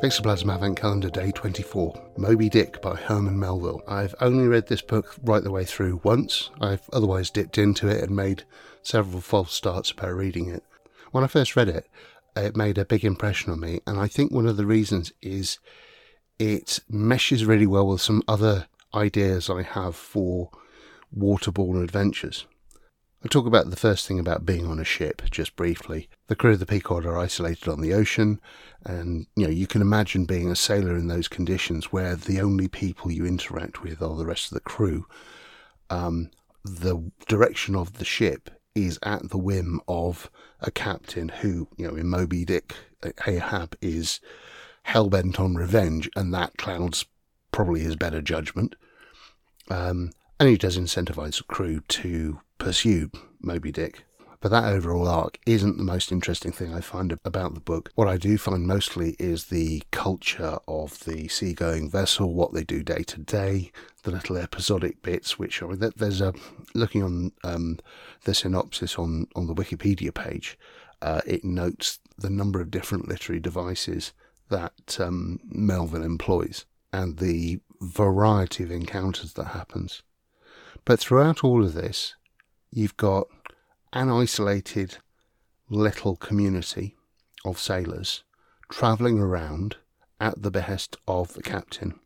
Fictoplasm Advent Calendar Day 24, Moby Dick by Herman Melville. I've only read this book right the way through once. I've otherwise dipped into it and made several false starts about reading it. When I first read it, it made a big impression on me, and I think one of the reasons is it meshes really well with some other ideas I have for waterborne adventures. I'll talk about the first thing about being on a ship, just briefly. The crew of the Pequod are isolated on the ocean, and you know you can imagine being a sailor in those conditions where the only people you interact with are the rest of the crew. Um, the direction of the ship is at the whim of a captain who, you know, in Moby Dick, Ahab is hell bent on revenge, and that clouds probably his better judgment. Um, and he does incentivize the crew to pursue Moby Dick. But that overall arc isn't the most interesting thing I find about the book. What I do find mostly is the culture of the seagoing vessel, what they do day to day, the little episodic bits, which are there's a looking on um, the synopsis on on the Wikipedia page. Uh, it notes the number of different literary devices that um, Melville employs and the variety of encounters that happens. But throughout all of this, you've got an isolated little community of sailors travelling around at the behest of the captain.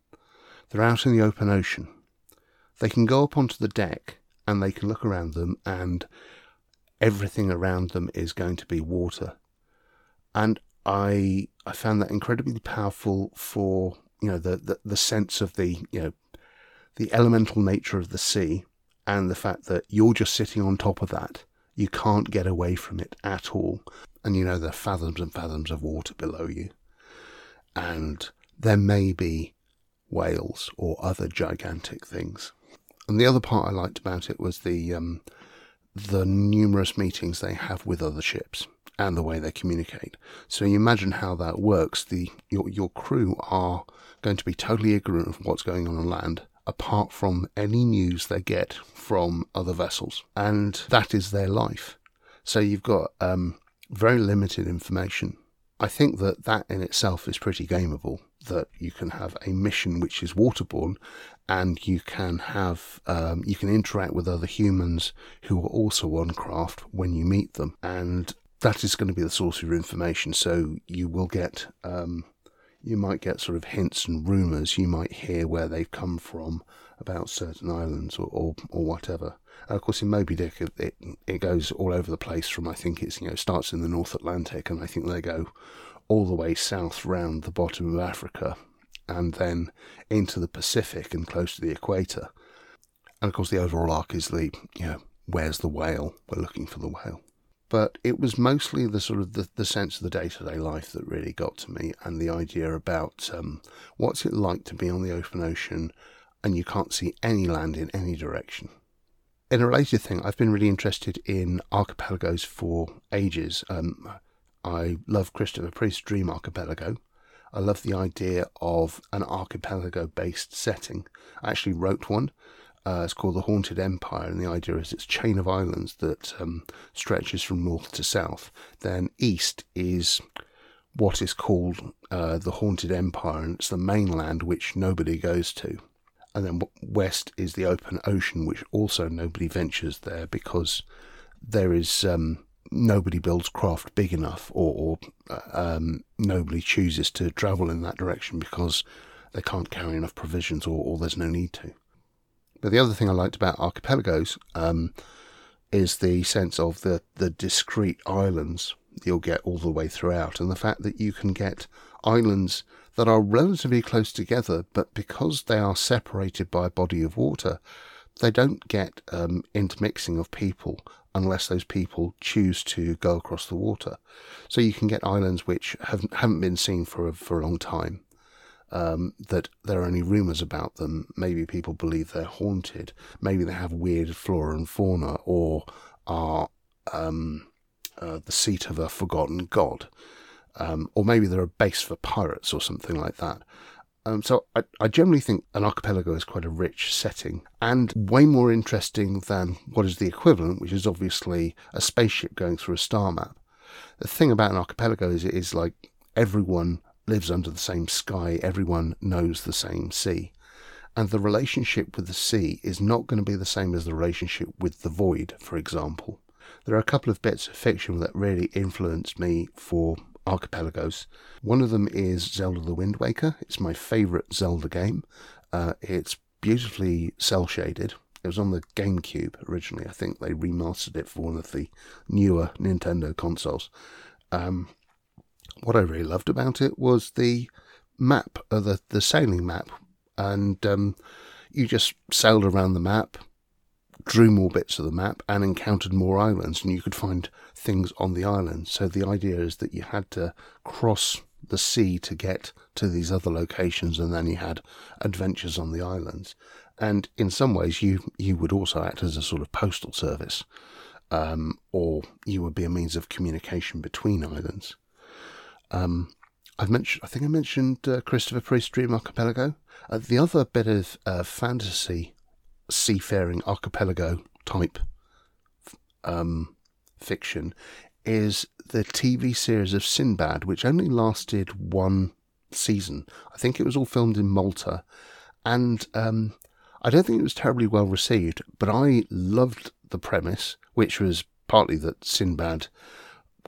They're out in the open ocean. They can go up onto the deck and they can look around them, and everything around them is going to be water. And I I found that incredibly powerful for you know the, the, the sense of the you know the elemental nature of the sea and the fact that you're just sitting on top of that. You can't get away from it at all. And you know, there are fathoms and fathoms of water below you. And there may be whales or other gigantic things. And the other part I liked about it was the um, the numerous meetings they have with other ships and the way they communicate. So you imagine how that works. The your your crew are going to be totally ignorant of what's going on on land apart from any news they get from other vessels. And that is their life. So you've got um, very limited information. I think that that in itself is pretty gameable. That you can have a mission which is waterborne, and you can have um, you can interact with other humans who are also on craft when you meet them, and that is going to be the source of your information. So you will get um, you might get sort of hints and rumours. You might hear where they've come from about certain islands or, or, or whatever. And of course, in Moby Dick, it, it, it goes all over the place. From I think it's you know starts in the North Atlantic, and I think they go all the way south round the bottom of Africa, and then into the Pacific and close to the equator. And of course, the overall arc is the you know where's the whale? We're looking for the whale but it was mostly the sort of the, the sense of the day-to-day life that really got to me and the idea about um, what's it like to be on the open ocean and you can't see any land in any direction. In a related thing i've been really interested in archipelagos for ages. Um, i love christopher priest's dream archipelago. I love the idea of an archipelago based setting. I actually wrote one uh, it's called the Haunted Empire, and the idea is it's a chain of islands that um, stretches from north to south. Then east is what is called uh, the Haunted Empire, and it's the mainland which nobody goes to. And then west is the open ocean, which also nobody ventures there because there is um, nobody builds craft big enough, or, or uh, um, nobody chooses to travel in that direction because they can't carry enough provisions, or, or there's no need to. But the other thing I liked about archipelagos um, is the sense of the, the discrete islands you'll get all the way throughout, and the fact that you can get islands that are relatively close together, but because they are separated by a body of water, they don't get um, intermixing of people unless those people choose to go across the water. So you can get islands which haven't, haven't been seen for a, for a long time, um, that there are only rumours about them. Maybe people believe they're haunted. Maybe they have weird flora and fauna, or are um, uh, the seat of a forgotten god, um, or maybe they're a base for pirates or something like that. Um, so I, I, generally think an archipelago is quite a rich setting and way more interesting than what is the equivalent, which is obviously a spaceship going through a star map. The thing about an archipelago is it is like everyone lives under the same sky, everyone knows the same sea. And the relationship with the sea is not going to be the same as the relationship with the void, for example. There are a couple of bits of fiction that really influenced me for archipelagos. One of them is Zelda the Wind Waker. It's my favourite Zelda game. Uh, it's beautifully cell shaded. It was on the GameCube originally. I think they remastered it for one of the newer Nintendo consoles. Um, what I really loved about it was the map, uh, the the sailing map, and um, you just sailed around the map, drew more bits of the map, and encountered more islands, and you could find things on the island. So the idea is that you had to cross the sea to get to these other locations, and then you had adventures on the islands. And in some ways, you you would also act as a sort of postal service, um, or you would be a means of communication between islands. Um, I've mentioned, I think I mentioned uh, Christopher Priest Dream Archipelago. Uh, the other bit of uh, fantasy seafaring archipelago type um, fiction is the TV series of Sinbad, which only lasted one season. I think it was all filmed in Malta, and um, I don't think it was terribly well received. But I loved the premise, which was partly that Sinbad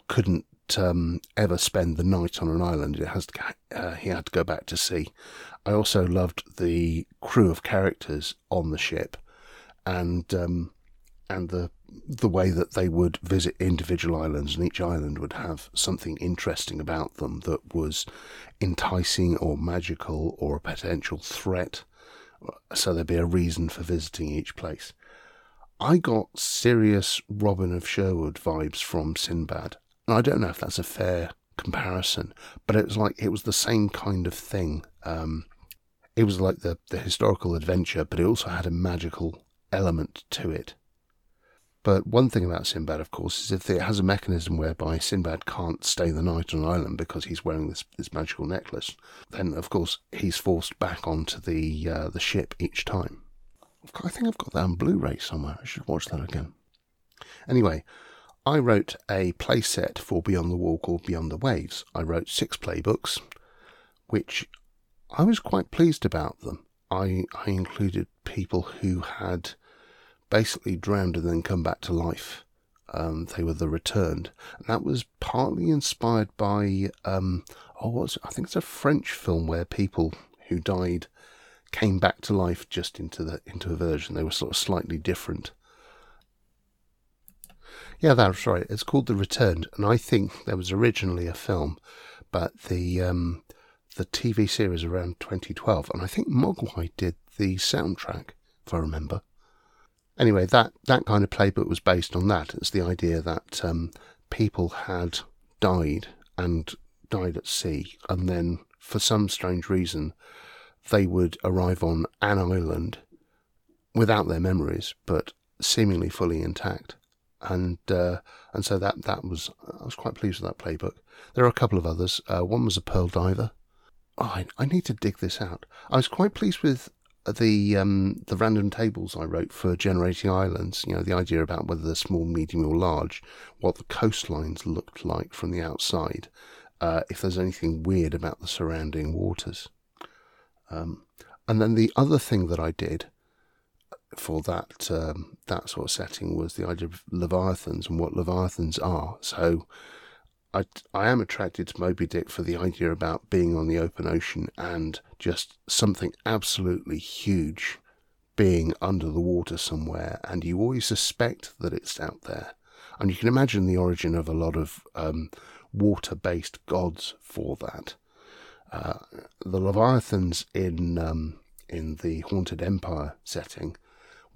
couldn't um, ever spend the night on an island. It has to, uh, he had to go back to sea. I also loved the crew of characters on the ship, and um, and the the way that they would visit individual islands, and each island would have something interesting about them that was enticing or magical or a potential threat. So there'd be a reason for visiting each place. I got serious Robin of Sherwood vibes from Sinbad. And I don't know if that's a fair comparison, but it was like it was the same kind of thing. Um, it was like the, the historical adventure, but it also had a magical element to it. But one thing about Sinbad, of course, is if it has a mechanism whereby Sinbad can't stay the night on an island because he's wearing this, this magical necklace, then of course he's forced back onto the uh, the ship each time. I think I've got that on Blu-ray somewhere. I should watch that again. Anyway, I wrote a playset for Beyond the Wall called Beyond the Waves. I wrote six playbooks, which I was quite pleased about them. I, I included people who had basically drowned and then come back to life. Um, they were the returned, and that was partly inspired by um, oh, what's I think it's a French film where people who died came back to life just into the into a version. They were sort of slightly different. Yeah, that's right. It's called The Returned, and I think there was originally a film, but the um, the TV series around 2012, and I think Mogwai did the soundtrack, if I remember. Anyway, that that kind of playbook was based on that. It's the idea that um, people had died and died at sea, and then for some strange reason, they would arrive on an island without their memories, but seemingly fully intact and uh, and so that that was I was quite pleased with that playbook. There are a couple of others. Uh, one was a Pearl Diver. Oh, I, I need to dig this out. I was quite pleased with the um, the random tables I wrote for generating islands. You know, the idea about whether they're small, medium, or large, what the coastlines looked like from the outside, uh, if there's anything weird about the surrounding waters. Um, and then the other thing that I did for that um, that sort of setting was the idea of leviathans and what leviathans are. So I I am attracted to Moby Dick for the idea about being on the open ocean and just something absolutely huge being under the water somewhere, and you always suspect that it's out there. And you can imagine the origin of a lot of um, water-based gods for that. Uh, the leviathans in um, in the haunted empire setting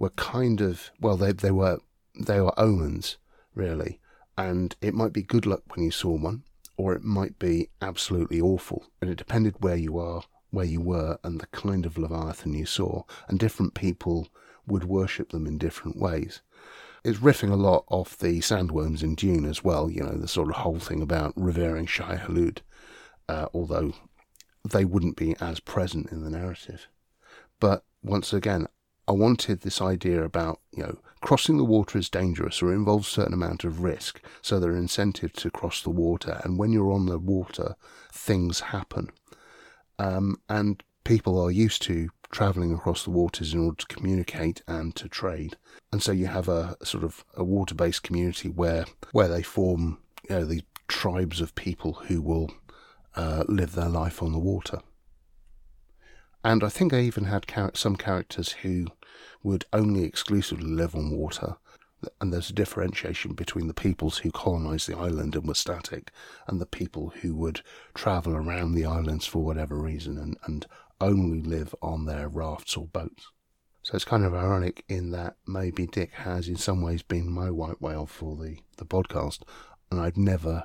were kind of well, they they were they were omens really, and it might be good luck when you saw one, or it might be absolutely awful, and it depended where you are, where you were, and the kind of leviathan you saw, and different people would worship them in different ways. It's riffing a lot off the sandworms in Dune as well, you know, the sort of whole thing about revering Shai-Hulud, uh, although they wouldn't be as present in the narrative. But once again, I wanted this idea about, you know, crossing the water is dangerous or involves a certain amount of risk, so there are incentives to cross the water. And when you're on the water, things happen. um, and people are used to travelling across the waters in order to communicate and to trade. And so you have a, a sort of a water-based community where where they form you know these tribes of people who will uh, live their life on the water. And I think I even had some characters who would only exclusively live on water. And there's a differentiation between the peoples who colonised the island and were static and the people who would travel around the islands for whatever reason and, and only live on their rafts or boats. So it's kind of ironic in that Moby Dick has in some ways been my white whale for the, the podcast, and I've never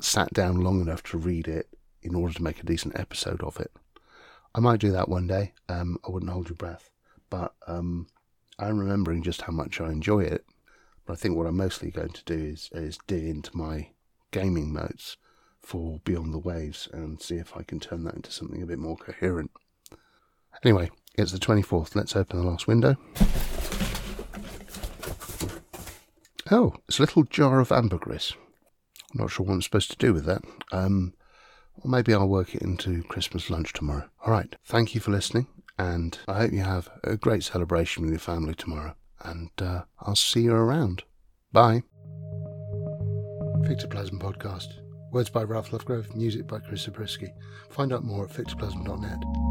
sat down long enough to read it in order to make a decent episode of it. I might do that one day. Um, I wouldn't hold your breath, but um, I'm remembering just how much I enjoy it. But I think what I'm mostly going to do is is dig into my gaming notes for Beyond the Waves and see if I can turn that into something a bit more coherent. Anyway, it's the 24th. Let's open the last window. Oh, it's a little jar of ambergris. I'm not sure what I'm supposed to do with that. Um, or maybe I'll work it into Christmas lunch tomorrow. All right. Thank you for listening, and I hope you have a great celebration with your family tomorrow. And uh, I'll see you around. Bye. Fictoplasm Podcast. Words by Ralph Lovegrove, music by Chris Zabriskie. Find out more at fictoplasm.net.